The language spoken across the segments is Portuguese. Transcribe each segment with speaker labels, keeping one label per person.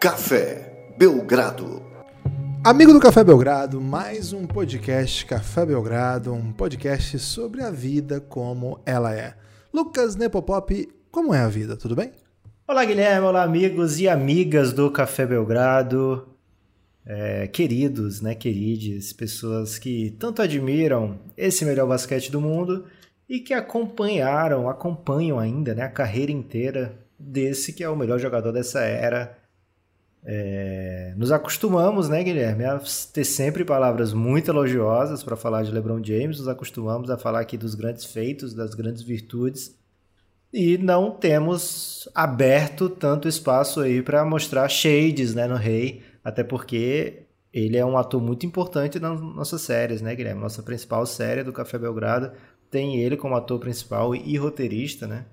Speaker 1: Café Belgrado.
Speaker 2: Amigo do Café Belgrado, mais um podcast Café Belgrado, um podcast sobre a vida como ela é. Lucas Nepopop, como é a vida? Tudo bem?
Speaker 3: Olá, Guilherme. Olá, amigos e amigas do Café Belgrado. É, queridos, né, querides, pessoas que tanto admiram esse melhor basquete do mundo e que acompanharam, acompanham ainda, né, a carreira inteira desse que é o melhor jogador dessa era. É, nos acostumamos, né, Guilherme, a ter sempre palavras muito elogiosas para falar de LeBron James, nos acostumamos a falar aqui dos grandes feitos, das grandes virtudes, e não temos aberto tanto espaço aí para mostrar shades, né, no Rei, até porque ele é um ator muito importante nas nossas séries, né, Guilherme? Nossa principal série do Café Belgrado tem ele como ator principal e roteirista, né?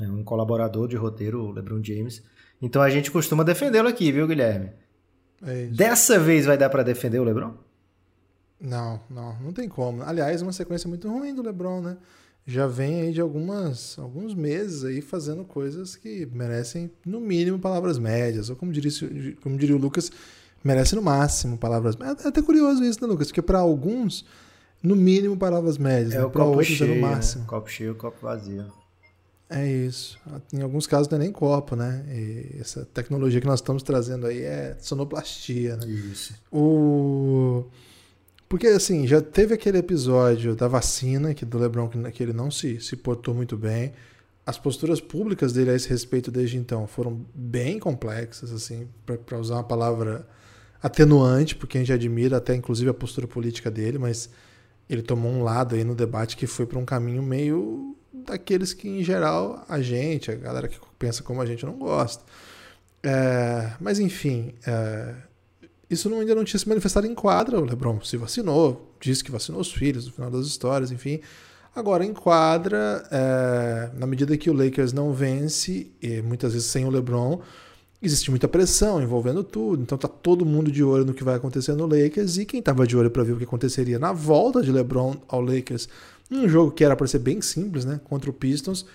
Speaker 3: É um colaborador de roteiro, o LeBron James. Então a gente costuma defendê-lo aqui, viu, Guilherme? É Dessa vez vai dar para defender o LeBron?
Speaker 2: Não, não, não tem como. Aliás, uma sequência muito ruim do LeBron, né? Já vem aí de algumas, alguns meses aí fazendo coisas que merecem, no mínimo, palavras médias. Ou como diria, como diria o Lucas, merece no máximo palavras médias. É até curioso isso, né, Lucas? Porque para alguns, no mínimo, palavras médias.
Speaker 3: É
Speaker 2: né?
Speaker 3: Para outros cheio, é no máximo. Né? Copo cheio, copo vazio.
Speaker 2: É isso. Em alguns casos não é nem copo, né? E essa tecnologia que nós estamos trazendo aí é sonoplastia, né?
Speaker 3: Isso.
Speaker 2: O... Porque, assim, já teve aquele episódio da vacina, que do LeBron, que ele não se, se portou muito bem. As posturas públicas dele a esse respeito desde então foram bem complexas, assim, para usar uma palavra atenuante, porque a gente admira até inclusive a postura política dele, mas ele tomou um lado aí no debate que foi para um caminho meio daqueles que, em geral, a gente, a galera que pensa como a gente, não gosta. É, mas, enfim, é, isso não, ainda não tinha se manifestado em quadra. O LeBron se vacinou, disse que vacinou os filhos no final das histórias, enfim. Agora, em quadra, é, na medida que o Lakers não vence, e muitas vezes sem o LeBron, existe muita pressão envolvendo tudo. Então tá todo mundo de olho no que vai acontecer no Lakers. E quem estava de olho para ver o que aconteceria na volta de LeBron ao Lakers um jogo que era para ser bem simples, né? Contra o Pistons,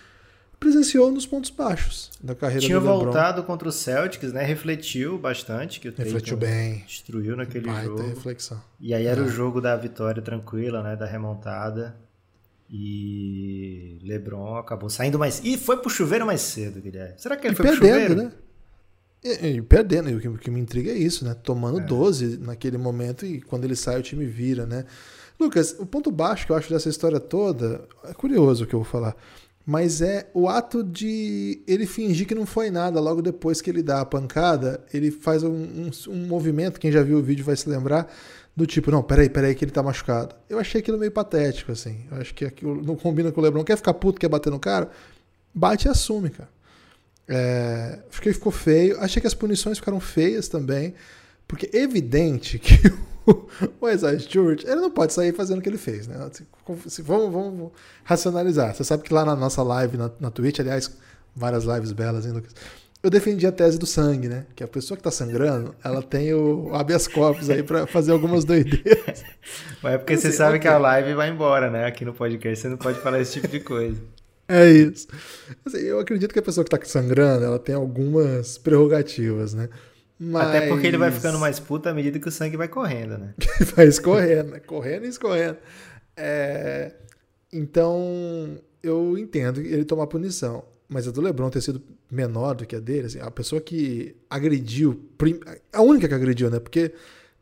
Speaker 2: presenciou nos pontos baixos da carreira
Speaker 3: Tinha
Speaker 2: do
Speaker 3: LeBron. voltado contra o Celtics, né? Refletiu bastante que o
Speaker 2: Refletiu bem.
Speaker 3: destruiu naquele Baita jogo.
Speaker 2: reflexão.
Speaker 3: E aí era é. o jogo da vitória tranquila, né? Da remontada. E LeBron acabou saindo mais. E foi pro chuveiro mais cedo, Guilherme. Será que ele e foi perdendo, pro chuveiro? né?
Speaker 2: E, e perdendo, e o que, o que, me intriga é isso, né? Tomando é. 12 naquele momento e quando ele sai o time vira, né? Lucas, o ponto baixo que eu acho dessa história toda, é curioso o que eu vou falar, mas é o ato de ele fingir que não foi nada logo depois que ele dá a pancada, ele faz um, um, um movimento, quem já viu o vídeo vai se lembrar, do tipo, não, peraí, peraí, que ele tá machucado. Eu achei aquilo meio patético, assim. Eu acho que aquilo não combina com o Lebron. Quer ficar puto, quer bater no cara? Bate e assume, cara. É, fiquei, ficou feio. Achei que as punições ficaram feias também. Porque é evidente que o Isaiah Stewart, ele não pode sair fazendo o que ele fez, né? Se, vamos, vamos racionalizar. Você sabe que lá na nossa live na, na Twitch, aliás, várias lives belas, hein, Lucas? Eu defendi a tese do sangue, né? Que a pessoa que tá sangrando, ela tem o habeas corpus aí para fazer algumas doideiras.
Speaker 3: Mas é porque você sabe que a live vai embora, né? Aqui no podcast você não pode falar esse tipo de coisa.
Speaker 2: É isso. Assim, eu acredito que a pessoa que tá sangrando, ela tem algumas prerrogativas, né?
Speaker 3: Mas... Até porque ele vai ficando mais puto à medida que o sangue vai correndo, né?
Speaker 2: vai escorrendo, né? correndo e escorrendo. É... Então, eu entendo ele tomar punição. Mas a do LeBron ter sido menor do que a dele, assim, a pessoa que agrediu, a única que agrediu, né? Porque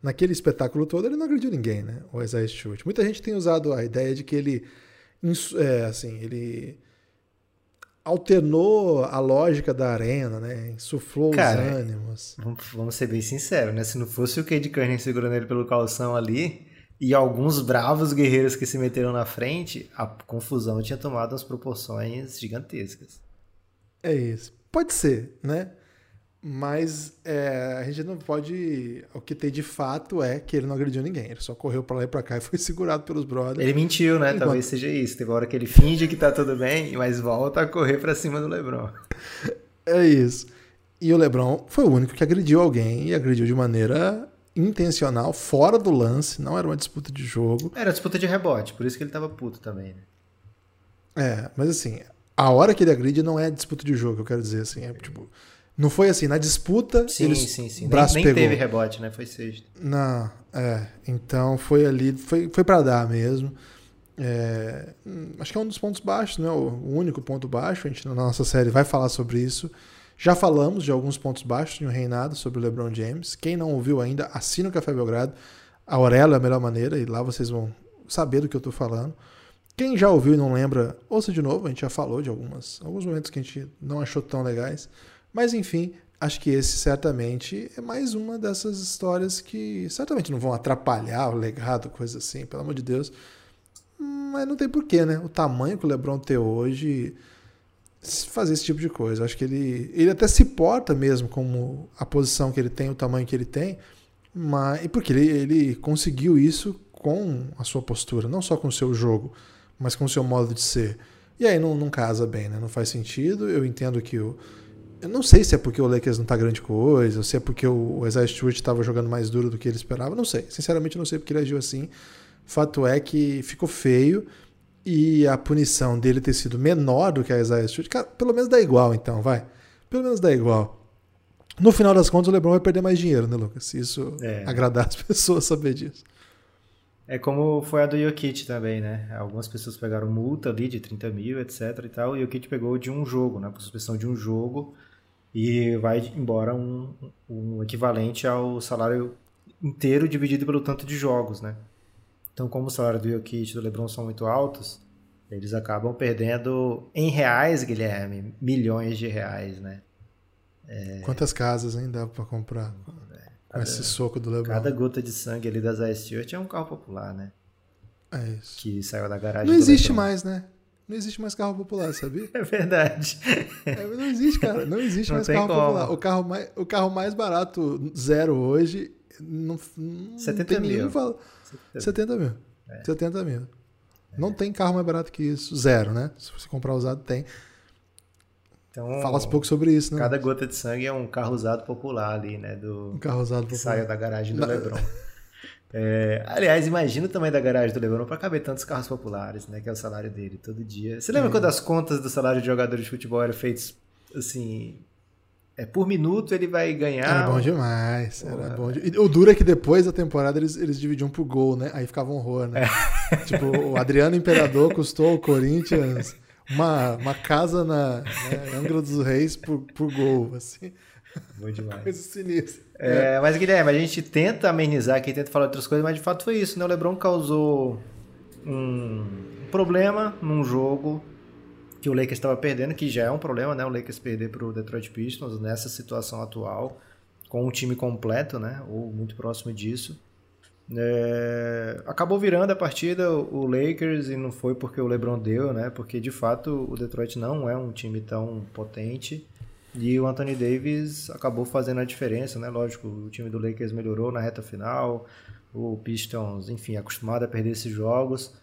Speaker 2: naquele espetáculo todo ele não agrediu ninguém, né? O Isaiah Stewart. Muita gente tem usado a ideia de que ele, é, assim, ele alternou a lógica da arena, né? Insuflou Cara, os ânimos.
Speaker 3: Vamos ser bem sinceros, né? Se não fosse o Cade Cunningham segurando ele pelo calção ali e alguns bravos guerreiros que se meteram na frente, a confusão tinha tomado umas proporções gigantescas.
Speaker 2: É isso. Pode ser, né? Mas é, a gente não pode. O que tem de fato é que ele não agrediu ninguém. Ele só correu para lá e pra cá e foi segurado pelos brothers.
Speaker 3: Ele mentiu, né? Enquanto... Talvez seja isso. Teve hora que ele finge que tá tudo bem, mas volta a correr para cima do Lebron.
Speaker 2: É isso. E o Lebron foi o único que agrediu alguém e agrediu de maneira intencional, fora do lance. Não era uma disputa de jogo.
Speaker 3: Era disputa de rebote, por isso que ele tava puto também, né?
Speaker 2: É, mas assim, a hora que ele agride não é disputa de jogo, eu quero dizer assim. É tipo Não foi assim, na disputa,
Speaker 3: Sim,
Speaker 2: eles,
Speaker 3: sim, sim.
Speaker 2: o braço
Speaker 3: nem, nem
Speaker 2: pegou.
Speaker 3: teve rebote, né? Foi sexta.
Speaker 2: Não, é. Então foi ali, foi, foi para dar mesmo. É, acho que é um dos pontos baixos, né? O o único ponto baixo. A gente na nossa série vai falar sobre isso. Já falamos de alguns pontos baixos no reinado sobre o LeBron James. Quem não ouviu ainda, assina o Café Belgrado. A Aurelo é a melhor maneira e lá vocês vão saber do que eu tô falando. Quem já ouviu e não lembra, ouça de novo. A gente já falou de algumas, alguns momentos que a gente não achou tão legais. Mas enfim, acho que esse certamente é mais uma dessas histórias que certamente não vão atrapalhar o legado, coisa assim, pelo amor de Deus. Mas não tem porquê, né? O tamanho que o LeBron tem hoje fazer esse tipo de coisa. Acho que ele, ele até se porta mesmo como a posição que ele tem, o tamanho que ele tem, mas e porque ele, ele conseguiu isso com a sua postura, não só com o seu jogo, mas com o seu modo de ser. E aí não, não casa bem, né? Não faz sentido. Eu entendo que o. Eu não sei se é porque o Lakers não tá grande coisa, ou se é porque o Isaiah Stewart estava jogando mais duro do que ele esperava. Não sei. Sinceramente, não sei porque ele agiu assim. Fato é que ficou feio e a punição dele ter sido menor do que a Isaiah Stewart, cara, pelo menos dá igual, então, vai. Pelo menos dá igual. No final das contas, o LeBron vai perder mais dinheiro, né, Lucas? Se isso
Speaker 3: É.
Speaker 2: agradar as pessoas saber disso.
Speaker 3: É como foi a do Jokic também, né? Algumas pessoas pegaram multa ali de 30 mil, etc e tal, e o Jokic pegou de um jogo, né? Por suspensão de um jogo, e vai embora um, um equivalente ao salário inteiro dividido pelo tanto de jogos, né? Então, como o salário do Jokic e do LeBron são muito altos, eles acabam perdendo em reais, Guilherme, milhões de reais, né?
Speaker 2: Quantas casas, hein, dá pra comprar com esse soco do LeBron?
Speaker 3: Cada gota de sangue ali das Ice Stewart é um carro popular, né?
Speaker 2: É isso.
Speaker 3: Que saiu da garagem
Speaker 2: Não existe
Speaker 3: LeBron.
Speaker 2: mais, né? Não existe mais carro popular, sabia?
Speaker 3: É verdade.
Speaker 2: É, não existe, cara. Não existe
Speaker 3: Não
Speaker 2: mais carro
Speaker 3: como.
Speaker 2: popular. O carro, mais, o carro mais barato, zero hoje, não, não
Speaker 3: 70
Speaker 2: tem ninguém
Speaker 3: mil.
Speaker 2: fala. 70 mil. 70 mil. Não tem carro mais barato que isso. Zero, né? Se você comprar usado, tem.
Speaker 3: Então,
Speaker 2: Fala-se pouco sobre isso, né?
Speaker 3: cada gota de sangue é um carro usado popular ali, né? Do,
Speaker 2: Um carro usado
Speaker 3: que
Speaker 2: popular.
Speaker 3: saiu da garagem do
Speaker 2: Na-
Speaker 3: LeBron. É, aliás, imagina o tamanho da garagem do LeBron para caber tantos carros populares, né? Que é o salário dele todo dia. Você lembra quando as contas do salário de jogador de futebol eram feitas assim? É, por minuto ele vai ganhar.
Speaker 2: Era bom demais. Era
Speaker 3: Porra,
Speaker 2: bom de... O duro é que depois da temporada eles, eles dividiam por gol, né? Aí ficava um horror, né?
Speaker 3: É.
Speaker 2: tipo, o Adriano Imperador custou ao Corinthians uma, uma casa na né, Angra dos Reis por, por gol, assim.
Speaker 3: Bom demais.
Speaker 2: Coisa sinistra.
Speaker 3: É, mas, Guilherme, a gente tenta amenizar aqui, tenta falar outras coisas, mas de fato foi isso, né? O LeBron causou um problema num jogo que o Lakers estava perdendo, que já é um problema, né? O Lakers perder para o Detroit Pistons nessa situação atual, com um time completo, né? Ou muito próximo disso. É, acabou virando a partida o Lakers e não foi porque o LeBron deu, né? Porque de fato o Detroit não é um time tão potente. E o Anthony Davis acabou fazendo a diferença, né? Lógico, o time do Lakers melhorou na reta final, o Pistons, enfim, acostumado a perder esses jogos,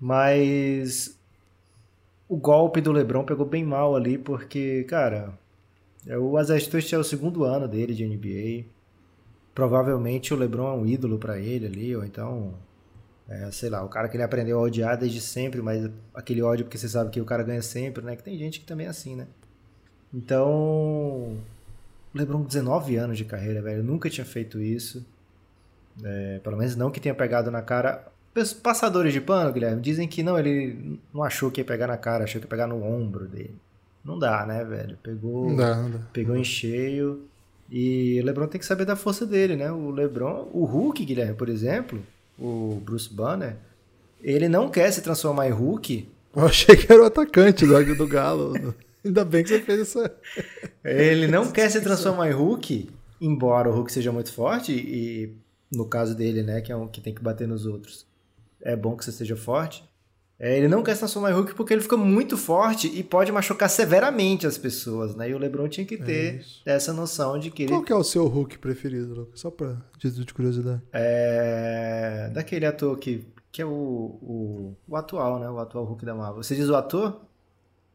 Speaker 3: mas o golpe do LeBron pegou bem mal ali, porque, cara, é, o Stewart é o segundo ano dele de NBA. Provavelmente o LeBron é um ídolo pra ele ali, ou então, é, sei lá, o cara que ele aprendeu a odiar desde sempre, mas aquele ódio porque você sabe que o cara ganha sempre, né? Que tem gente que também é assim, né? Então, o LeBron, 19 anos de carreira, velho, nunca tinha feito isso. É, pelo menos não que tenha pegado na cara. Passadores de pano, Guilherme, dizem que não, ele não achou que ia pegar na cara, achou que ia pegar no ombro dele. Não dá, né, velho? Pegou,
Speaker 2: Não dá, não dá.
Speaker 3: pegou em cheio. E o LeBron tem que saber da força dele, né? O LeBron, o Hulk, Guilherme, por exemplo, o Bruce Banner, ele não quer se transformar em Hulk
Speaker 2: Eu achei que era o atacante do, do Galo. Ainda bem que você fez essa.
Speaker 3: Ele não quer se transformar em Hulk, embora o Hulk seja muito forte, e no caso dele, né, que é um que tem que bater nos outros, é bom que você seja forte. É, ele não quer se transformar em Hulk porque ele fica muito forte e pode machucar severamente as pessoas, né? E o LeBron tinha que ter
Speaker 2: isso.
Speaker 3: essa noção de que ele
Speaker 2: Qual que é o seu Hulk preferido, Lucas? Só pra título de curiosidade.
Speaker 3: é daquele ator que, que é o, o, o atual, né? O atual Hulk da Marvel. Você diz o ator?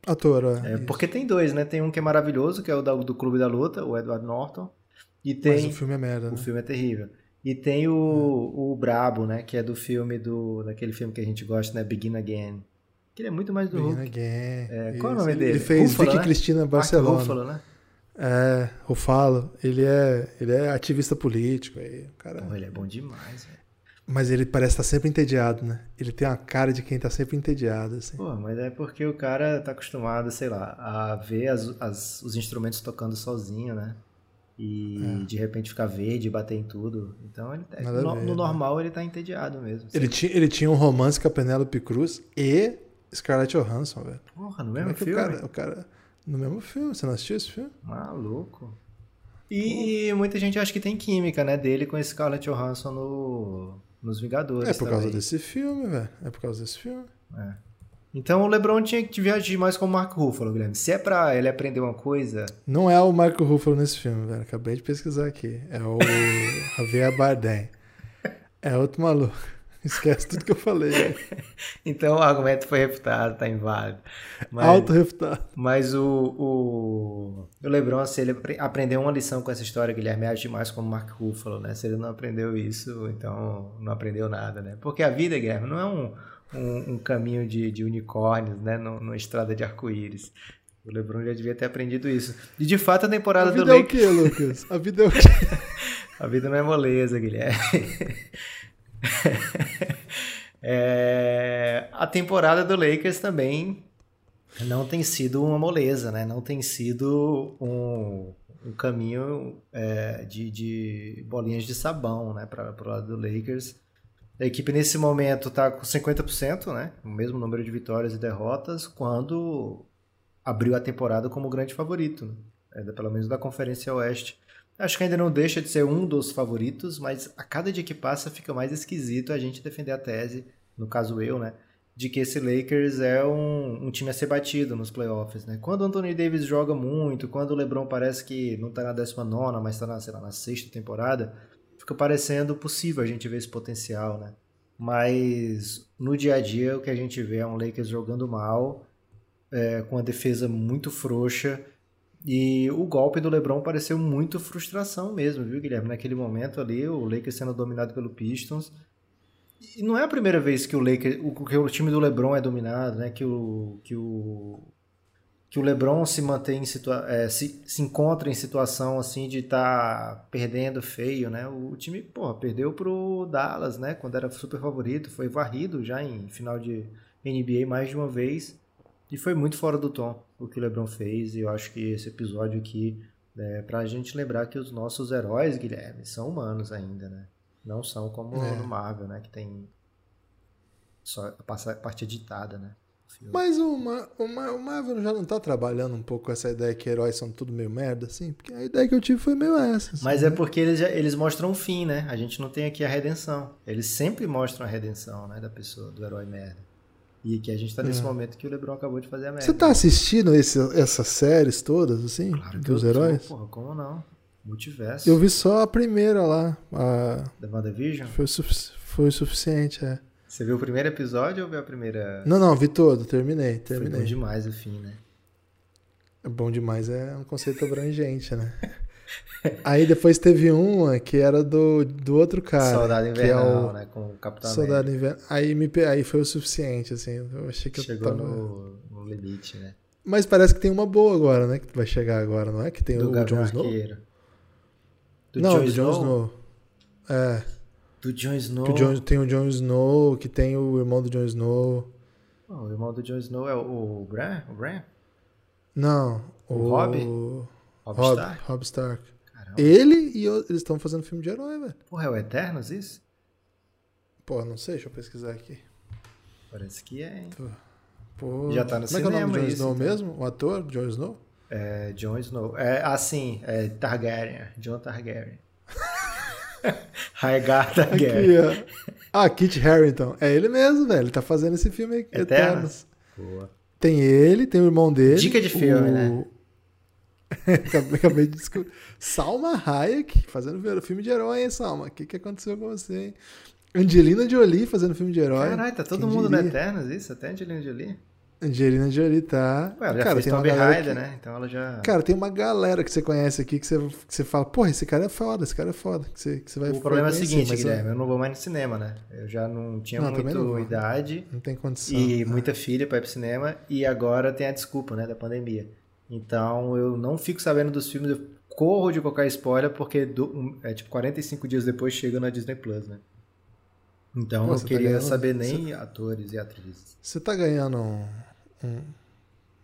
Speaker 2: Ator, é.
Speaker 3: É, porque tem dois, né? Tem um que é maravilhoso, que é o da- do Clube da Luta, o Edward Norton. E tem.
Speaker 2: Mas o filme é merda, né?
Speaker 3: O filme é terrível. E tem o, o Brabo, né? Que é do filme do. daquele filme que a gente gosta, né? Begin Again. Que ele é muito mais do
Speaker 2: Begin
Speaker 3: Hulk.
Speaker 2: Again.
Speaker 3: É, qual é o nome
Speaker 2: Ele-
Speaker 3: dele?
Speaker 2: Ele fez
Speaker 3: Ruffalo,
Speaker 2: Vicky
Speaker 3: né?
Speaker 2: Cristina
Speaker 3: Mark
Speaker 2: Barcelona.
Speaker 3: Ruffalo, né?
Speaker 2: É, eu falo, ele é, ele é ativista político. Aí, cara...
Speaker 3: Ele é bom demais, velho.
Speaker 2: Mas ele parece estar sempre entediado, né? Ele tem uma cara de quem tá sempre entediado, assim.
Speaker 3: Pô, mas é porque o cara tá acostumado, sei lá, a ver as, as, os instrumentos tocando sozinho, né? E é. de repente ficar verde e bater em tudo. Então, ele, no, ver, no né? normal, ele tá entediado mesmo.
Speaker 2: Ele tinha, ele tinha um romance com a Penélope Cruz e Scarlett Johansson, velho.
Speaker 3: Porra, no mesmo é filme? O
Speaker 2: cara, o cara, no mesmo filme, você não assistiu esse filme?
Speaker 3: Maluco. E, e muita gente acha que tem química, né, dele com Scarlett Johansson no nos Vingadores.
Speaker 2: É por
Speaker 3: também.
Speaker 2: causa desse filme, velho. É por causa desse filme.
Speaker 3: É. Então o LeBron tinha que agir mais como o Marco Ruffalo, Guilherme. Se é pra ele aprender uma coisa.
Speaker 2: Não é o Marco Ruffalo nesse filme, velho. Acabei de pesquisar aqui. É o Javier Bardem. É outro maluco. Esquece tudo que eu falei.
Speaker 3: então o argumento foi refutado, tá inválido.
Speaker 2: Mas, Auto-refutado.
Speaker 3: Mas o, o, o LeBron, se ele aprendeu uma lição com essa história, Guilherme, age mais como Mark Ruffalo, né? Se ele não aprendeu isso, então não aprendeu nada, né? Porque a vida, Guilherme, não é um, um, um caminho de, de unicórnios, né? Numa estrada de arco-íris. O LeBron já devia ter aprendido isso. E de fato a temporada
Speaker 2: a vida
Speaker 3: do
Speaker 2: é Lakers. É o quê, Lucas? A vida é o quê?
Speaker 3: a vida não é moleza, Guilherme. é, a temporada do Lakers também não tem sido uma moleza, né? Não tem sido um, um caminho é, de, de, bolinhas de sabão, né? Para o lado do Lakers. A equipe nesse momento está com 50%, né? O mesmo número de vitórias e derrotas, quando abriu a temporada como grande favorito, né? pelo menos da Conferência Oeste. Acho que ainda não deixa de ser um dos favoritos, mas a cada dia que passa fica mais esquisito a gente defender a tese, no caso eu, né? De que esse Lakers é um, um time a ser batido nos playoffs, né? Quando o Anthony Davis joga muito, quando o LeBron parece que não tá na 19, mas tá na, sei lá, na sexta temporada, fica parecendo possível a gente ver esse potencial, né? Mas no dia a dia o que a gente vê é um Lakers jogando mal, é, com a defesa muito frouxa e o golpe do LeBron pareceu muito frustração mesmo, viu, Guilherme? Naquele momento ali, o Lakers sendo dominado pelo Pistons. E não é a primeira vez que o Lakers, o, que o time do LeBron é dominado, né? Que o que o que o LeBron se mantém é, se, se encontra em situação assim de estar tá perdendo feio, né? O time, porra, perdeu pro Dallas, né? Quando era super favorito, foi varrido já em final de NBA mais de uma vez. E foi muito fora do tom o que o LeBron fez. E eu acho que esse episódio aqui é para a gente lembrar que os nossos heróis, Guilherme, são humanos ainda, né? Não são como é. no Marvel, né? Que tem só a parte editada, né?
Speaker 2: Mas o, o, o Marvel já não tá trabalhando um pouco com essa ideia que heróis são tudo meio merda, assim? Porque a ideia que eu tive foi meio essa. Assim,
Speaker 3: Mas é né? porque eles, já, eles mostram um fim, né? A gente não tem aqui a redenção. Eles sempre mostram a redenção, né? Da pessoa, do herói merda. E que a gente tá nesse é. momento que o LeBron acabou de fazer a merda.
Speaker 2: Você tá assistindo esse, essas séries todas, assim? Claro dos heróis?
Speaker 3: Tô, porra, como não? Multiverso.
Speaker 2: Eu vi só a primeira lá. A...
Speaker 3: Da WandaVision?
Speaker 2: Foi, sufic... foi suficiente, é.
Speaker 3: Você viu o primeiro episódio ou viu a primeira.
Speaker 2: Não, não, vi todo, terminei, terminei. Foi
Speaker 3: bom demais o fim, né?
Speaker 2: É bom demais, é um conceito abrangente, né? Aí depois teve uma que era do, do outro cara.
Speaker 3: Soldado Invernal,
Speaker 2: é o...
Speaker 3: né? Com o Capitão
Speaker 2: Soldado Invernal. Aí, me, aí foi o suficiente, assim. Eu achei que
Speaker 3: Chegou
Speaker 2: eu tava...
Speaker 3: no, no limite, né?
Speaker 2: Mas parece que tem uma boa agora, né? Que vai chegar agora, não é? Que tem
Speaker 3: do
Speaker 2: o Jon Snow.
Speaker 3: Do
Speaker 2: não,
Speaker 3: Jon
Speaker 2: do
Speaker 3: Jon
Speaker 2: Snow. É.
Speaker 3: Do Jon Snow.
Speaker 2: Que o John, tem o Jon Snow, que tem o irmão do Jon Snow.
Speaker 3: Oh, o irmão do Jon Snow é o, o Bran? O Bran?
Speaker 2: Não.
Speaker 3: O, o Rob?
Speaker 2: Rob, Rob Stark? Rob Stark. Ele e eu, eles estão fazendo filme de herói, velho.
Speaker 3: Porra, é o Eternos isso?
Speaker 2: Pô, não sei, deixa eu pesquisar aqui.
Speaker 3: Parece que é, hein?
Speaker 2: Pô,
Speaker 3: Já tá no
Speaker 2: como
Speaker 3: cinema
Speaker 2: é que é o nome do Jon Snow
Speaker 3: então.
Speaker 2: mesmo? O ator, Jon Snow?
Speaker 3: É, Jon Snow. É, assim, é Targaryen. John Targaryen. Rhaegar Targaryen.
Speaker 2: Aqui, ó. Ah, Kit Harington. É ele mesmo, velho. Ele tá fazendo esse filme aí,
Speaker 3: Eternos.
Speaker 2: Eternos.
Speaker 3: Boa.
Speaker 2: Tem ele, tem o irmão dele.
Speaker 3: Dica de filme,
Speaker 2: o...
Speaker 3: né?
Speaker 2: Acabei de descobrir. Salma Hayek fazendo filme de herói, hein, Salma? O que, que aconteceu com você, hein? Angelina Jolie fazendo filme de herói.
Speaker 3: Caralho, tá todo Quem mundo diria? no Eternos, isso? Até Angelina Jolie?
Speaker 2: Angelina Jolie tá.
Speaker 3: Ué, ela já
Speaker 2: cara,
Speaker 3: fez
Speaker 2: tem
Speaker 3: Tomb
Speaker 2: uma galera
Speaker 3: Raider,
Speaker 2: que...
Speaker 3: né? Então ela já.
Speaker 2: Cara, tem uma galera que você conhece aqui que você, que você fala, porra, esse cara é foda, esse cara é foda. Que você, que você vai
Speaker 3: o problema é o seguinte,
Speaker 2: mas
Speaker 3: Guilherme, eu não vou mais no cinema, né? Eu já não tinha
Speaker 2: Não, também não
Speaker 3: idade
Speaker 2: Não tem condição.
Speaker 3: e
Speaker 2: né?
Speaker 3: muita filha pra ir pro cinema e agora tem a desculpa, né, da pandemia. Então eu não fico sabendo dos filmes, eu corro de qualquer spoiler, porque do, é tipo 45 dias depois chega na Disney Plus, né? Então Pô, eu tá queria tá ganhando, saber nem você... atores e atrizes.
Speaker 2: Você tá ganhando um, um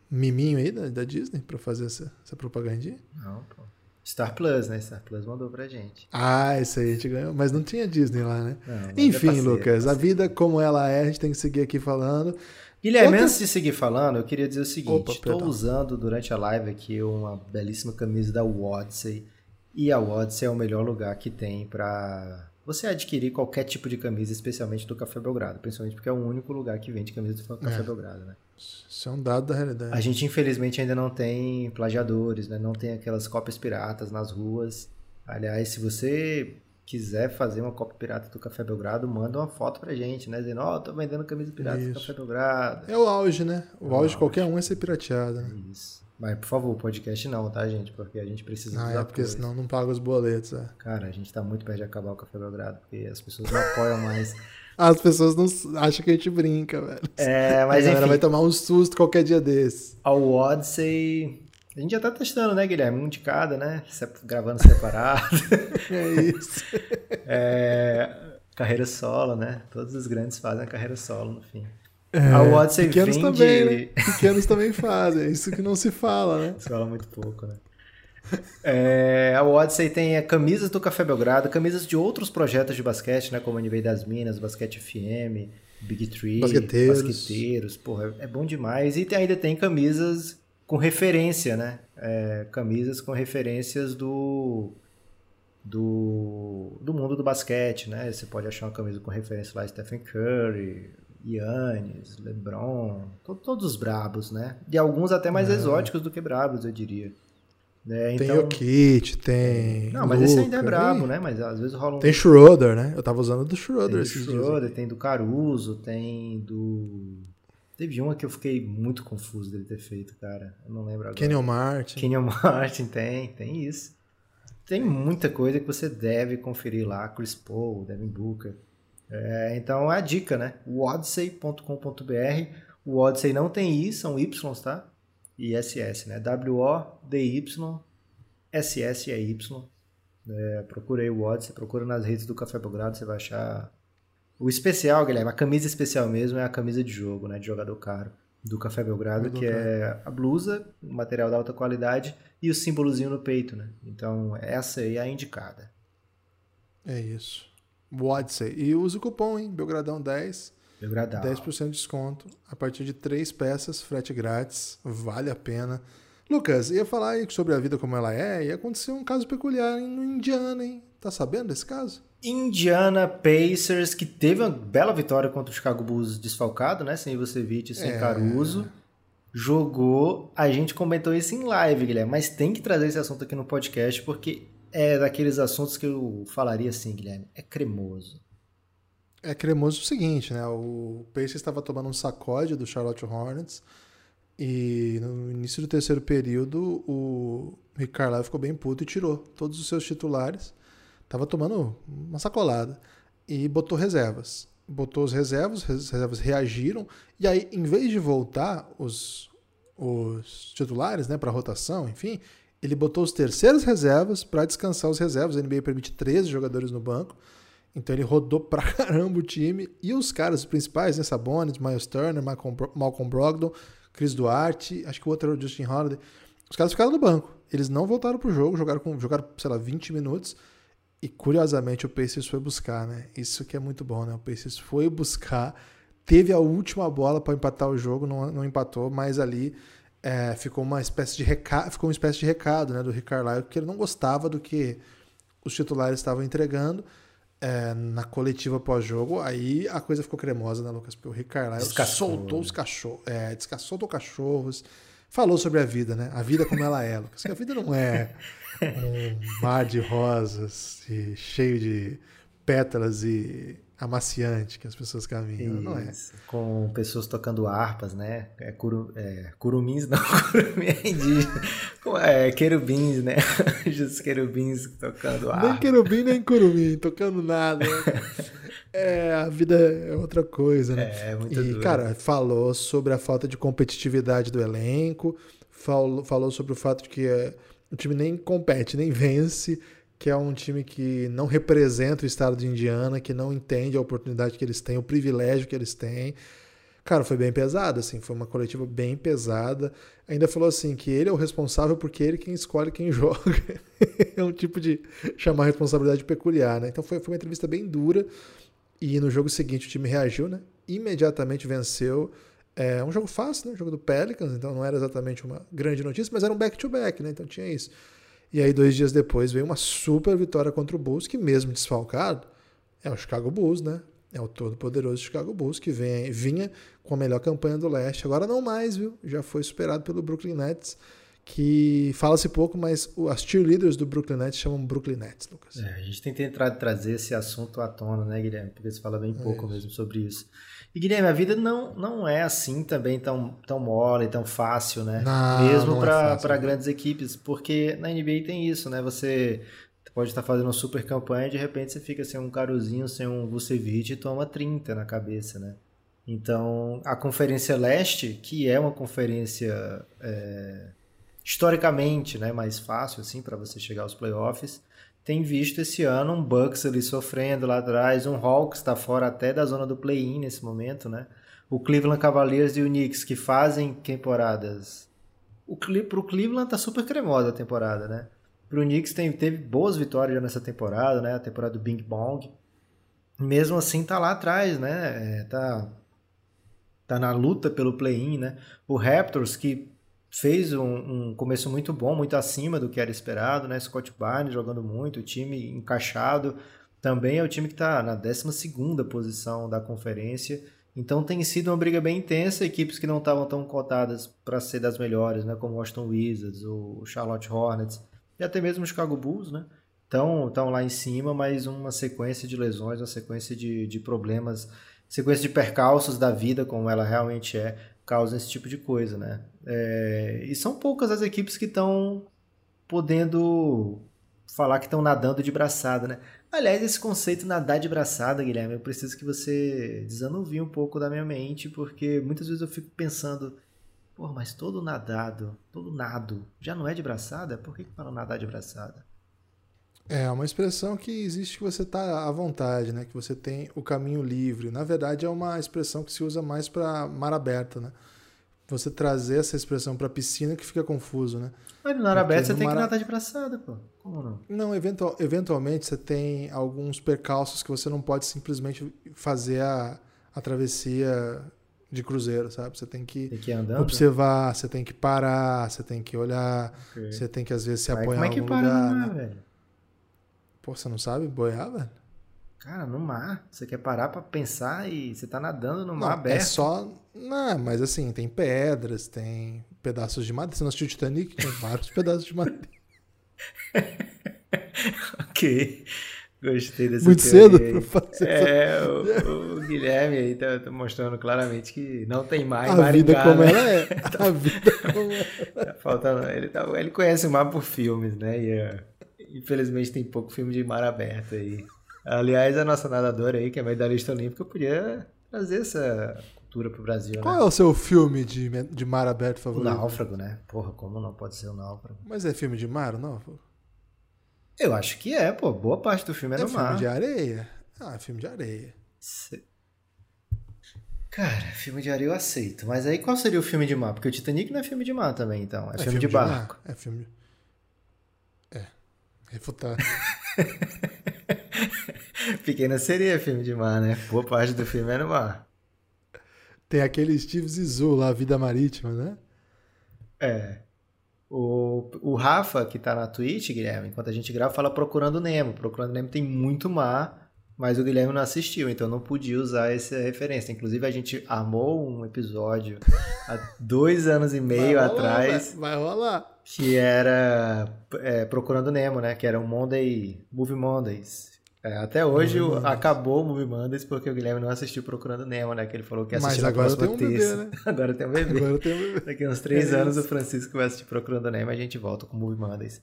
Speaker 2: miminho aí da, da Disney pra fazer essa, essa propagandinha?
Speaker 3: Não, pô. Star Plus, né? Star Plus mandou pra gente.
Speaker 2: Ah, isso aí a gente ganhou. Mas não tinha Disney lá, né? Não, Enfim, é parceiro, Lucas, a vida como ela é, a gente tem que seguir aqui falando.
Speaker 3: Guilherme, Outra... antes de seguir falando, eu queria dizer o seguinte: estou usando durante a live aqui uma belíssima camisa da Wodsey. E a Wodsey é o melhor lugar que tem para você adquirir qualquer tipo de camisa, especialmente do Café Belgrado. Principalmente porque é o único lugar que vende camisa do Café é. Belgrado, né?
Speaker 2: Isso é um dado da realidade.
Speaker 3: A gente, infelizmente, ainda não tem plagiadores, né? Não tem aquelas cópias piratas nas ruas. Aliás, se você quiser fazer uma cópia pirata do Café Belgrado, manda uma foto pra gente, né? Dizendo, ó, oh, tô vendendo camisa pirata Isso. do Café Belgrado.
Speaker 2: É o auge, né? O, é o auge de qualquer um é ser pirateado, né?
Speaker 3: Isso. Mas, por favor, podcast não, tá, gente? Porque a gente precisa
Speaker 2: Ah, é porque coisa. senão não paga os boletos, é.
Speaker 3: Cara, a gente tá muito perto de acabar o Café Belgrado, porque as pessoas não apoiam mais.
Speaker 2: As pessoas não acham que a gente brinca, velho.
Speaker 3: É, mas a
Speaker 2: galera vai tomar um susto qualquer dia desse.
Speaker 3: A Odyssey a gente já tá testando, né, Guilherme? Um de cada, né? Gravando separado.
Speaker 2: é isso.
Speaker 3: É, carreira solo, né? Todos os grandes fazem a carreira solo no fim. É, a Odyssey
Speaker 2: pequenos
Speaker 3: vende...
Speaker 2: também, né? Pequenos também fazem, é isso que não se fala, né?
Speaker 3: Se fala muito pouco, né? É, a Odyssey tem camisas do Café Belgrado, camisas de outros projetos de basquete, né? Como a Nível das Minas, Basquete FM, Big Tree,
Speaker 2: Basqueteiros.
Speaker 3: Basqueteiros. Porra, é bom demais. E ainda tem camisas com referência, né? É, camisas com referências do, do, do mundo do basquete, né? Você pode achar uma camisa com referência lá Stephen Curry, Yannis, LeBron, to, todos os brabos, né? E alguns até mais é. exóticos do que brabos, eu diria.
Speaker 2: É, então... Tem o Kit, tem.
Speaker 3: Não, mas Luca, esse ainda é brabo, né? Mas às vezes rola um.
Speaker 2: Tem Schroeder, né? Eu tava usando do Schroeder.
Speaker 3: Tem do Schroeder, tem do Caruso, tem do. Teve uma que eu fiquei muito confuso dele ter feito, cara. Eu não lembro agora.
Speaker 2: Kenyon Martin.
Speaker 3: Kenyon Martin, tem, tem isso. Tem muita coisa que você deve conferir lá. Chris Paul, Devin Booker. É, então é a dica, né? Wodsey.com.br. O Odyssey não tem I, são Y, tá? E SS, né? W-O-D-Y, S-S é Y. É, procurei o Odyssey, procura nas redes do Café Belgrado, você vai achar o especial, Guilherme, a camisa especial mesmo é a camisa de jogo, né? De jogador caro do Café Belgrado, que é a blusa, material de alta qualidade e o símbolozinho no peito, né? Então, essa aí é a indicada.
Speaker 2: É isso. Wodsey. E usa o cupom, hein? Belgradão 10.
Speaker 3: Belgradão.
Speaker 2: 10% de desconto. A partir de três peças, frete grátis. Vale a pena. Lucas, ia falar aí sobre a vida como ela é e aconteceu um caso peculiar no Indiana, hein? Tá sabendo desse caso?
Speaker 3: Indiana Pacers, que teve uma bela vitória contra o Chicago Bulls desfalcado, né? Sem Vucevic e sem é... Caruso. Jogou. A gente comentou isso em live, Guilherme, mas tem que trazer esse assunto aqui no podcast, porque é daqueles assuntos que eu falaria assim, Guilherme. É cremoso.
Speaker 2: É cremoso o seguinte, né? O Pacers estava tomando um sacode do Charlotte Hornets. E no início do terceiro período, o Rick Carlisle ficou bem puto e tirou todos os seus titulares Tava tomando uma sacolada. E botou reservas. Botou os reservas, as reservas reagiram. E aí, em vez de voltar os, os titulares né, para rotação, enfim, ele botou os terceiros reservas para descansar os reservas. A NBA permite 13 jogadores no banco. Então ele rodou pra caramba o time. E os caras principais, né? Sabonis, Miles Turner, Malcolm, Malcolm Brogdon, Chris Duarte, acho que o outro era o Justin Holiday. Os caras ficaram no banco. Eles não voltaram pro jogo, jogaram, com, jogaram sei lá, 20 minutos. E curiosamente o Pacers foi buscar, né? Isso que é muito bom, né? O Pacers foi buscar, teve a última bola para empatar o jogo, não, não empatou, mas ali é, ficou uma espécie de recado, ficou uma espécie de recado, né, do Rick Carlisle, que ele não gostava do que os titulares estavam entregando é, na coletiva pós-jogo. Aí a coisa ficou cremosa, né, Lucas? Porque o Rick Carlisle soltou né? os cachorros, é, descaçou cachorros, falou sobre a vida, né? A vida como ela é, Lucas. Que a vida não é um mar de rosas e cheio de pétalas e amaciante que as pessoas caminham, Isso, não é?
Speaker 3: Com pessoas tocando harpas, né? É, curu, é, curumins, não, curumim é indígena. É, querubins, né? Os querubins tocando harpas.
Speaker 2: Nem querubim, nem curumim, tocando nada. É, a vida é outra coisa, né?
Speaker 3: É, é muito
Speaker 2: E, cara, falou sobre a falta de competitividade do elenco, falou, falou sobre o fato de que é, o time nem compete, nem vence, que é um time que não representa o estado de Indiana, que não entende a oportunidade que eles têm, o privilégio que eles têm. Cara, foi bem pesado, assim, foi uma coletiva bem pesada. Ainda falou assim que ele é o responsável porque ele é quem escolhe quem joga. é um tipo de chamar responsabilidade peculiar, né? Então foi, foi uma entrevista bem dura. E no jogo seguinte o time reagiu, né? Imediatamente venceu. É um jogo fácil, né? O jogo do Pelicans, então não era exatamente uma grande notícia, mas era um back-to-back, -back, né? Então tinha isso. E aí, dois dias depois, veio uma super vitória contra o Bulls, que mesmo desfalcado, é o Chicago Bulls, né? É o todo-poderoso Chicago Bulls, que vem, vinha com a melhor campanha do leste. Agora não mais, viu? Já foi superado pelo Brooklyn Nets, que fala-se pouco, mas as cheerleaders do Brooklyn Nets chamam Brooklyn Nets, Lucas.
Speaker 3: É, a gente tem tentado trazer esse assunto à tona, né, Guilherme? Porque se fala bem pouco é mesmo sobre isso. E Guilherme, a vida não, não é assim também tão, tão mole, tão fácil, né? Não, Mesmo para é grandes equipes, porque na NBA tem isso, né? Você pode estar fazendo uma super campanha e de repente você fica sem um Caruzinho, sem um Vucevic e toma 30 na cabeça, né? Então, a Conferência Leste, que é uma conferência é, historicamente né, mais fácil assim para você chegar aos playoffs, tem visto esse ano um Bucks ali sofrendo lá atrás, um Hawks está fora até da zona do play-in nesse momento, né? O Cleveland Cavaliers e o Knicks que fazem temporadas. O pro Cleveland tá super cremosa a temporada, né? Pro Knicks tem, teve boas vitórias nessa temporada, né? A temporada do Bing Bong. Mesmo assim tá lá atrás, né? É, tá tá na luta pelo play-in, né? O Raptors que fez um, um, começo muito bom, muito acima do que era esperado, né? Scott Barnes jogando muito, o time encaixado. Também é o time que está na 12 posição da conferência. Então tem sido uma briga bem intensa. Equipes que não estavam tão cotadas para ser das melhores, né? como Washington Wizards, o Charlotte Hornets e até mesmo o Chicago Bulls, né? Estão lá em cima, mas uma sequência de lesões, uma sequência de, de problemas, sequência de percalços da vida, como ela realmente é, causa esse tipo de coisa, né? É, e são poucas as equipes que estão podendo falar que estão nadando de braçada, né? Aliás, esse conceito nadar de braçada, Guilherme, eu preciso que você desanuvie um pouco da minha mente, porque muitas vezes eu fico pensando, pô, mas todo nadado, todo nado, já não é de braçada? Por que, que para nadar de braçada?
Speaker 2: É uma expressão que existe que você está à vontade, né? Que você tem o caminho livre. Na verdade, é uma expressão que se usa mais para mar aberto, né? Você trazer essa expressão para piscina que fica confuso, né?
Speaker 3: Mas no mar aberto você tem mar... que nadar de braçada, pô. Como não?
Speaker 2: Não, eventual, eventualmente você tem alguns percalços que você não pode simplesmente fazer a, a travessia de cruzeiro, sabe? Você tem que,
Speaker 3: tem que
Speaker 2: observar, você tem que parar, você tem que olhar, okay. você tem que às vezes se apoiar em algum lugar. Lá, né? velho? Pô, você não sabe boiar, velho?
Speaker 3: Cara, no mar. Você quer parar pra pensar e você tá nadando no mar não, é aberto. É
Speaker 2: só. Não, mas assim, tem pedras, tem pedaços de madeira. Você não assistiu Titanic? Tem vários pedaços de madeira.
Speaker 3: ok. Gostei dessa
Speaker 2: Muito cedo pra fazer
Speaker 3: É, o, o, Guilherme aí tá, tá, mostrando claramente que não tem mais
Speaker 2: A Maringá, vida como né? ela é. A vida como ela
Speaker 3: é. Tá faltando, ele, tá, ele conhece o mar por filmes, né? E, uh, infelizmente tem pouco filme de mar aberto aí. Aliás, a nossa nadadora aí, que é medalhista olímpica, podia trazer essa cultura pro Brasil,
Speaker 2: Qual
Speaker 3: né?
Speaker 2: é o seu filme de, de mar aberto favorito?
Speaker 3: O Náufrago, né? Porra, como não pode ser o Náufrago?
Speaker 2: Mas é filme de mar, o Náufrago?
Speaker 3: Eu acho que é, pô. Boa parte do filme é, é no mar.
Speaker 2: É filme de areia? Ah, é filme de areia.
Speaker 3: Cê... Cara, filme de areia eu aceito. Mas aí qual seria o filme de mar? Porque o Titanic não é filme de mar também, então. É, é filme, filme, de, de barco.
Speaker 2: Mar. É filme. É. Refutar.
Speaker 3: Pequena seria filme de mar, né? Boa parte do filme é no mar.
Speaker 2: Tem aquele Steve Zissou lá, Vida Marítima, né?
Speaker 3: É. O, o Rafa, que tá na Twitch, Guilherme, enquanto a gente grava, fala Procurando Nemo. Procurando Nemo tem muito mar, mas o Guilherme não assistiu, então não podia usar essa referência. Inclusive, a gente armou um episódio há dois anos e meio
Speaker 2: vai
Speaker 3: rolar, atrás.
Speaker 2: Vai, vai rolar.
Speaker 3: Que era é, Procurando Nemo, né? Que era um Monday, Movie Mondays. É, até hoje o, acabou o Movie Mondays porque o Guilherme não assistiu Procurando Nemo, né? Que ele falou que assistiu
Speaker 2: Mas agora tem um bebê, né?
Speaker 3: agora tem um bebê.
Speaker 2: Agora tem um bebê.
Speaker 3: Daqui uns três é anos o Francisco vai assistir Procurando Nemo e a gente volta com o Movie Mondays.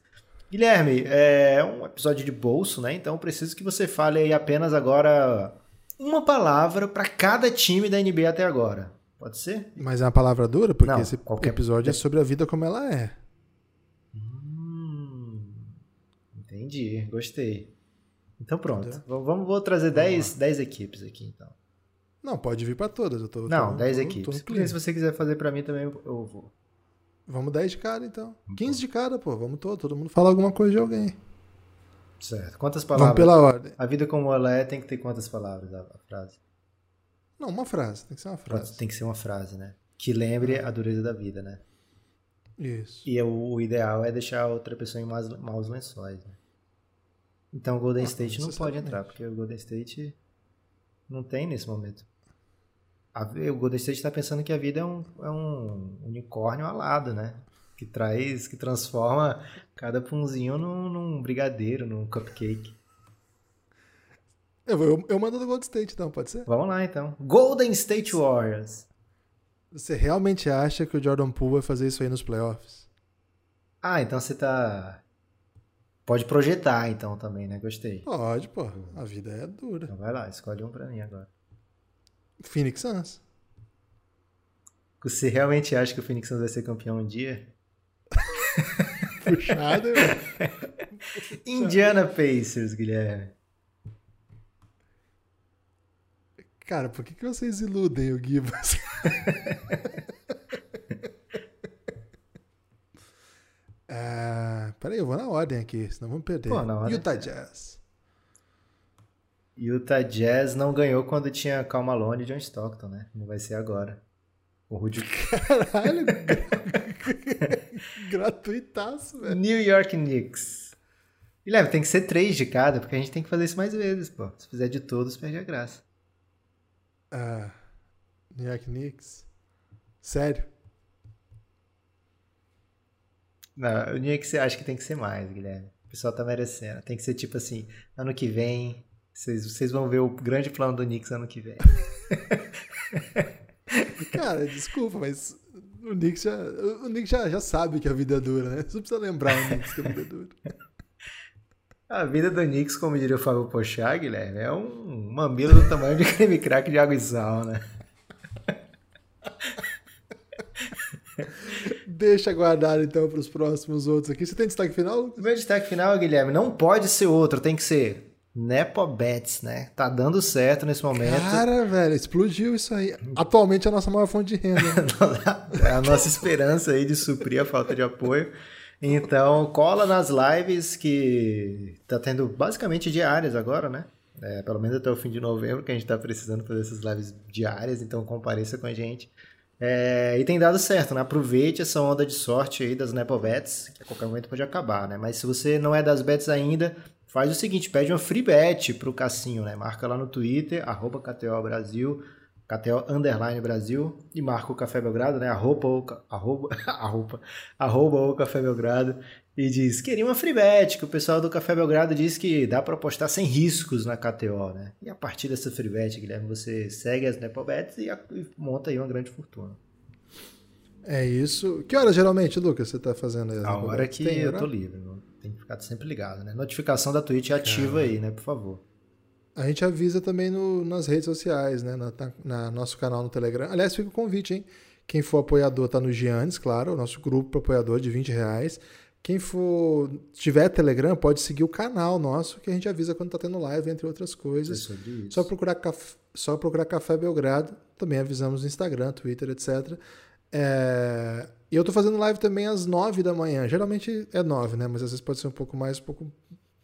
Speaker 3: Guilherme, é um episódio de bolso, né? Então preciso que você fale aí apenas agora uma palavra para cada time da NBA até agora. Pode ser?
Speaker 2: Mas é uma palavra dura? Porque
Speaker 3: Não,
Speaker 2: esse
Speaker 3: qualquer-
Speaker 2: episódio é sobre a vida como ela é.
Speaker 3: Hum, entendi, gostei. Então pronto.
Speaker 2: Entendeu?
Speaker 3: Vamos, vou trazer 10, 10 equipes aqui então.
Speaker 2: Não, pode vir pra todas. Eu tô,
Speaker 3: Não,
Speaker 2: tô,
Speaker 3: 10
Speaker 2: tô- tô
Speaker 3: equipes.
Speaker 2: clima.
Speaker 3: se você quiser fazer pra mim também, eu vou.
Speaker 2: Vamos 10 de cada, então. 15 de cada, pô. Vamos todo. Todo mundo fala alguma coisa de alguém.
Speaker 3: Certo. Quantas
Speaker 2: Vamos
Speaker 3: palavras?
Speaker 2: pela ordem.
Speaker 3: A vida como ela é tem que ter quantas palavras a, a frase?
Speaker 2: Não, uma frase. Tem que ser uma frase.
Speaker 3: Tem que ser uma frase, né? Que lembre a dureza da vida, né?
Speaker 2: Isso.
Speaker 3: E o, o ideal é deixar a outra pessoa em maus, maus lençóis. Né? Então o Golden
Speaker 2: Ah,
Speaker 3: State não pode entrar, porque o Golden State não tem nesse momento. A o Golden State está pensando que a vida é um, é um unicórnio alado, né? Que traz, que transforma cada punzinho num, num brigadeiro, num cupcake.
Speaker 2: Eu, eu, eu mando do Gold State, então, pode ser?
Speaker 3: Vamos lá então. Golden State Warriors.
Speaker 2: Você realmente acha que o Jordan Poole vai fazer isso aí nos playoffs?
Speaker 3: Ah, então você tá. Pode projetar então também, né? Gostei.
Speaker 2: Pode, pô. A vida é dura.
Speaker 3: Então vai lá, escolhe um pra mim agora.
Speaker 2: Phoenix Suns.
Speaker 3: Você realmente acha que o Phoenix Suns vai ser campeão um dia?
Speaker 2: Puxado, eu...
Speaker 3: Indiana Pacers, Guilherme.
Speaker 2: Cara, por que, que vocês iludem o Gibas? ah, peraí, eu vou na ordem aqui, senão vamos perder.
Speaker 3: Pô.
Speaker 2: Utah Jazz.
Speaker 3: Utah Jazz não ganhou quando tinha Cal Malone e John Stockton, né? Não vai ser agora. O Rudy...
Speaker 2: Caralho, gratuitaço, velho.
Speaker 3: New York Knicks. Guilherme, tem que ser três de cada, porque a gente tem que fazer isso mais vezes, pô. Se fizer de todos, perde a graça.
Speaker 2: Ah, New York Knicks. Sério?
Speaker 3: Não, o Knicks eu acho que tem que ser mais, Guilherme. O pessoal tá merecendo. Tem que ser tipo assim, ano que vem, vocês, vocês vão ver o grande plano do Knicks ano que vem.
Speaker 2: Cara, desculpa, mas o Knicks já, o Knicks já, já sabe que a vida é dura, né? Só precisa lembrar o Knicks que a vida é dura.
Speaker 3: A vida do Knicks, como diria o Fábio Pochá, Guilherme, é um mamilo do tamanho de creme crack de água e sal, né?
Speaker 2: Deixa guardado então para os próximos outros aqui. Você tem destaque final?
Speaker 3: O meu destaque final, Guilherme, não pode ser outro, tem que ser Nepo Bets, né? Tá dando certo nesse momento.
Speaker 2: Cara, velho, explodiu isso aí. Atualmente é a nossa maior fonte de renda. né?
Speaker 3: É a nossa esperança aí de suprir a falta de apoio. Então, cola nas lives que tá tendo basicamente diárias agora, né? É, pelo menos até o fim de novembro, que a gente tá precisando fazer essas lives diárias, então compareça com a gente. É, e tem dado certo, né? Aproveite essa onda de sorte aí das Nepo Bets, que a qualquer momento pode acabar, né? Mas se você não é das bets ainda, faz o seguinte, pede uma free bet pro Cassinho, né? Marca lá no Twitter, arroba KTO Brasil, KTO Underline Brasil, e marca o Café Belgrado, né? Arroba, arroba, arroba, arroba o Café Belgrado, e diz, queria uma free bet, que o pessoal do Café Belgrado diz que dá para apostar sem riscos na KTO, né? E a partir dessa free bet, Guilherme, você segue as Nepo Bets e, e monta aí uma grande fortuna.
Speaker 2: É isso. Que hora geralmente, Lucas, você tá fazendo aí?
Speaker 3: A hora que
Speaker 2: Tem
Speaker 3: eu
Speaker 2: horário?
Speaker 3: tô livre, não- tem que ficar sempre ligado, né? Notificação da Twitch ativa aí, né? Por favor.
Speaker 2: A gente avisa também no- nas redes sociais, né? Na, na- na nosso canal no Telegram. Aliás, fica o convite, hein? Quem for apoiador tá no Giannis, claro, o nosso grupo para apoiador de 20 reais. Quem for tiver Telegram, pode seguir o canal nosso, que a gente avisa quando tá tendo live, entre outras
Speaker 3: É
Speaker 2: coisas.
Speaker 3: isso.
Speaker 2: Só procurar, caf... Só procurar Café Belgrado. Também avisamos no Instagram, Twitter, etc. É, E eu tô fazendo live também às 9 da manhã. Geralmente é 9, né? Mas às vezes pode ser um pouco mais, um pouco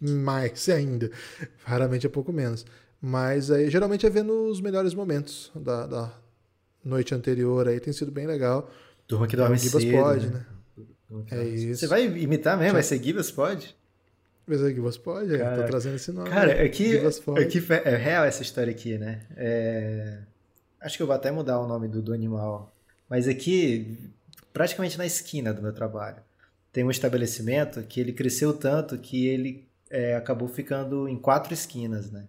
Speaker 2: mais ainda. Raramente é pouco menos. Mas aí geralmente é vendo os melhores momentos da, da noite anterior aí. Tem sido bem legal.
Speaker 3: Turma que dorme cedo.
Speaker 2: pode,
Speaker 3: né?
Speaker 2: né? É isso.
Speaker 3: Você vai imitar mesmo? Vai ser Gibas pode?
Speaker 2: Mas aí Gibas pode, é, tô
Speaker 3: Cara,
Speaker 2: trazendo esse nome.
Speaker 3: Cara, aqui,
Speaker 2: pode.
Speaker 3: aqui fe- é real essa história aqui, né? É, Acho que eu vou até mudar o nome do, do animal. Mas aqui, praticamente na esquina do meu trabalho, tem um estabelecimento que ele cresceu tanto que ele é, acabou ficando em quatro esquinas, né?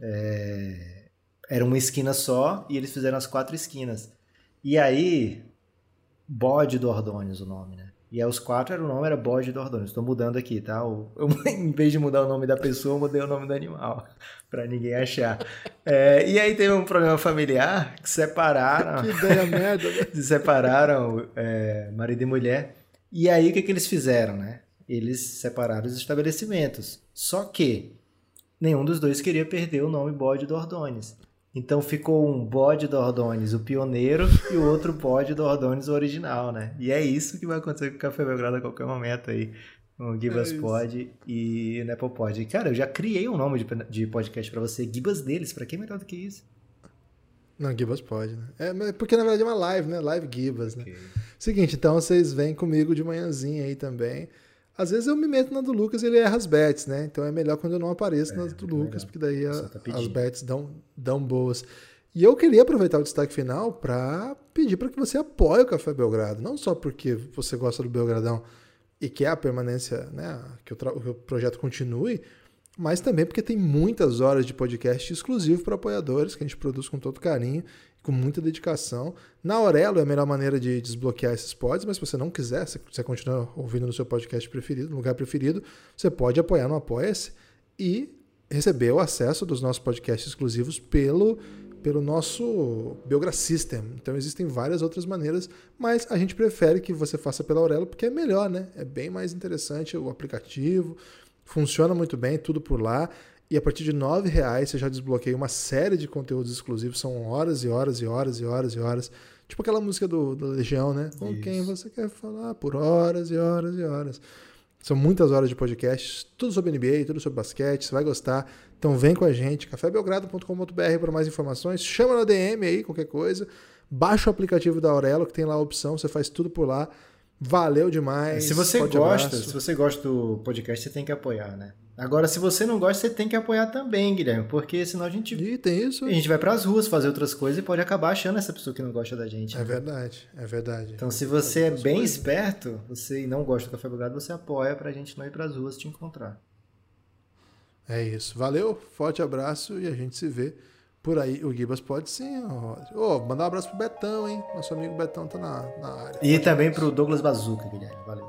Speaker 3: É, Era uma esquina só e eles fizeram as quatro esquinas. E aí, Bode do Ordônios o nome, né? E aí os quatro era o nome era bode do Ordônio. Estou mudando aqui, tá? Eu, em vez de mudar o nome da pessoa, eu mudei o nome do animal. para ninguém achar. É, e aí teve um problema familiar que separaram.
Speaker 2: que ideia merda, né?
Speaker 3: separaram é, marido e mulher. E aí o que, que eles fizeram, né? Eles separaram os estabelecimentos. Só que nenhum dos dois queria perder o nome bode do Ordones. Então ficou um bode do Ordones, o pioneiro, e o outro bode do Ordones, o original, né? E é isso que vai acontecer com o Café Belgrado a qualquer momento aí. O Gibas é Pod e o Nepopod. Cara, eu já criei um nome de, podcast para você, Gibas deles. Para que melhor do que isso?
Speaker 2: Não, Gibas pode, né? É, porque na verdade é uma live, né? Live Gibas, né? okay. né? Seguinte, então vocês vêm comigo de manhãzinha aí também. Às vezes eu me meto na do Lucas e ele erra as bets, né? Então é melhor quando eu não apareço é, na do Lucas, porque daí a, tá as bets dão, dão boas. E eu queria aproveitar o destaque final para pedir para que você apoie o Café Belgrado. Não só porque você gosta do Belgradão e quer a permanência, né? Que o, que o projeto continue, mas também porque tem muitas horas de podcast exclusivo para apoiadores que a gente produz com todo carinho com muita dedicação. Na Aurelo é a melhor maneira de desbloquear esses pods, mas se você não quiser, se você continuar ouvindo no seu podcast preferido, no lugar preferido, você pode apoiar no Apoia-se e receber o acesso dos nossos podcasts exclusivos pelo pelo nosso Biogra System. Então existem várias outras maneiras, mas a gente prefere que você faça pela Aurelo porque é melhor, né? É bem mais interessante o aplicativo, funciona muito bem, tudo por lá. E a partir de R$ reais você já desbloqueia uma série de conteúdos exclusivos. São horas e horas e horas e horas e horas. Tipo aquela música do, do Legião, né? Com Isso. quem você quer falar por horas e horas e horas. São muitas horas de podcast, tudo sobre NBA, tudo sobre basquete, você vai gostar. Então vem com a gente, cafébelgrado.com.br para mais informações. Chama na DM aí, qualquer coisa. Baixa o aplicativo da Aurelo, que tem lá a opção, você faz tudo por lá. Valeu demais.
Speaker 3: Se você gosta, abraço. se você gosta do podcast, você tem que apoiar, né? Agora, se você não gosta, você tem que apoiar também, Guilherme, porque senão a gente.
Speaker 2: E tem isso.
Speaker 3: A gente vai para as ruas fazer outras coisas e pode acabar achando essa pessoa que não gosta da gente.
Speaker 2: É né? verdade, é verdade.
Speaker 3: Então, se você é bem coisas. esperto, você não gosta do Café Bugado, você apoia pra gente não ir para as ruas te encontrar.
Speaker 2: É isso. Valeu, forte abraço e a gente se vê por aí. O Gibas pode sim, Roger. Oh, mandar um abraço pro Betão, hein? Nosso amigo Betão tá na, na área.
Speaker 3: E também pro Douglas Bazuca, Guilherme. Valeu,